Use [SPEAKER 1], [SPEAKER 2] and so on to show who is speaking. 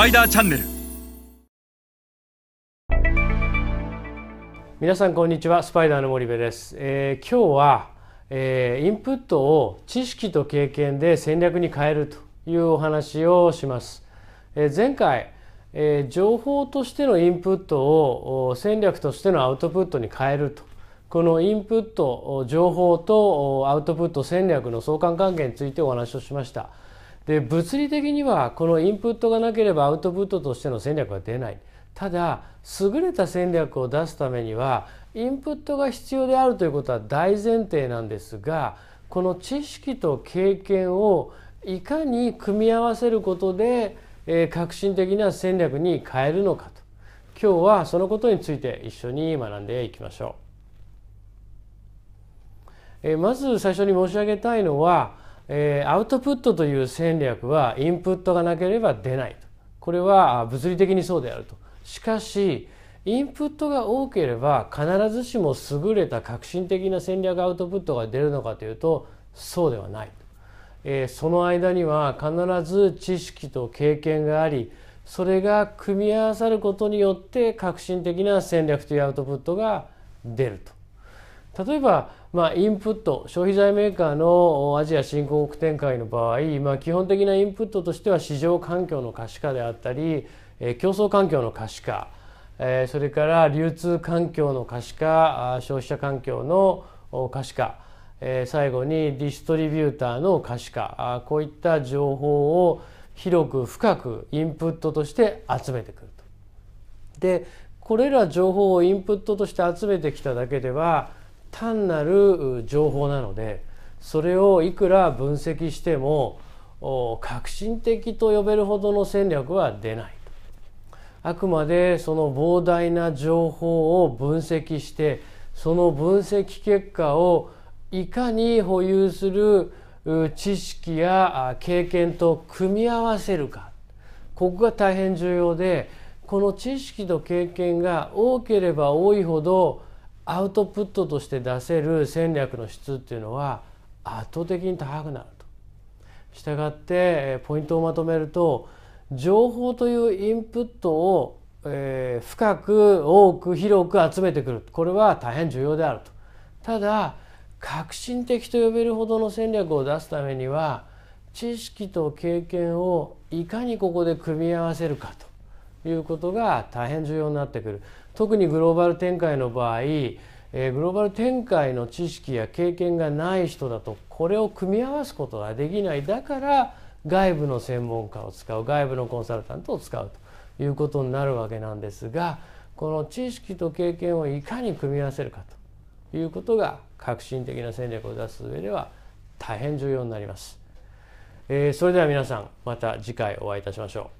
[SPEAKER 1] パイダーチャンネル。
[SPEAKER 2] 皆さんこんにちは。スパイダーの森部です、えー、今日は、えー、インプットを知識と経験で戦略に変えるというお話をします、えー、前回、えー、情報としてのインプットを戦略としてのアウトプットに変えると。このインプット情報とアウトプット戦略の相関関係についてお話をしました。で物理的にはこのインプットがなければアウトプットとしての戦略は出ないただ優れた戦略を出すためにはインプットが必要であるということは大前提なんですがこの知識と経験をいかに組み合わせることで、えー、革新的な戦略に変えるのかと今日はそのことについて一緒に学んでいきましょう。えー、まず最初に申し上げたいのは、えー、アウトプットという戦略はインプットがなければ出ないとこれは物理的にそうであると。しかしインプットが多ければ必ずしも優れた革新的な戦略アウトプットが出るのかというとそうではない、えー、その間には必ず知識と経験がありそれが組み合わさることによって革新的な戦略というアウトプットが出ると。例えば、まあ、インプット消費財メーカーのアジア新興国展開の場合、まあ、基本的なインプットとしては市場環境の可視化であったり競争環境の可視化それから流通環境の可視化消費者環境の可視化最後にディストリビューターの可視化こういった情報を広く深くインプットとして集めてくると。でこれら情報をインプットとして集めてきただけでは単なる情報なのでそれをいくら分析しても革新的と呼べるほどの戦略は出ない。あくまでその膨大な情報を分析してその分析結果をいかに保有する知識や経験と組み合わせるかここが大変重要でこの知識と経験が多ければ多いほどアウトプットとして出せる戦略の質っていうのは圧倒的に高くなると。したがってポイントをまとめると情報というインプットを、えー、深く多く広く集めてくるこれは大変重要であると。ただ革新的と呼べるほどの戦略を出すためには知識と経験をいかにここで組み合わせるかということが大変重要になってくる特にグローバル展開の場合、えー、グローバル展開の知識や経験がない人だとこれを組み合わすことができないだから外部の専門家を使う外部のコンサルタントを使うということになるわけなんですがこの知識と経験をいかに組み合わせるかということが革新的な戦略を出す上では大変重要になります。えー、それでは皆さんまた次回お会いいたしましょう。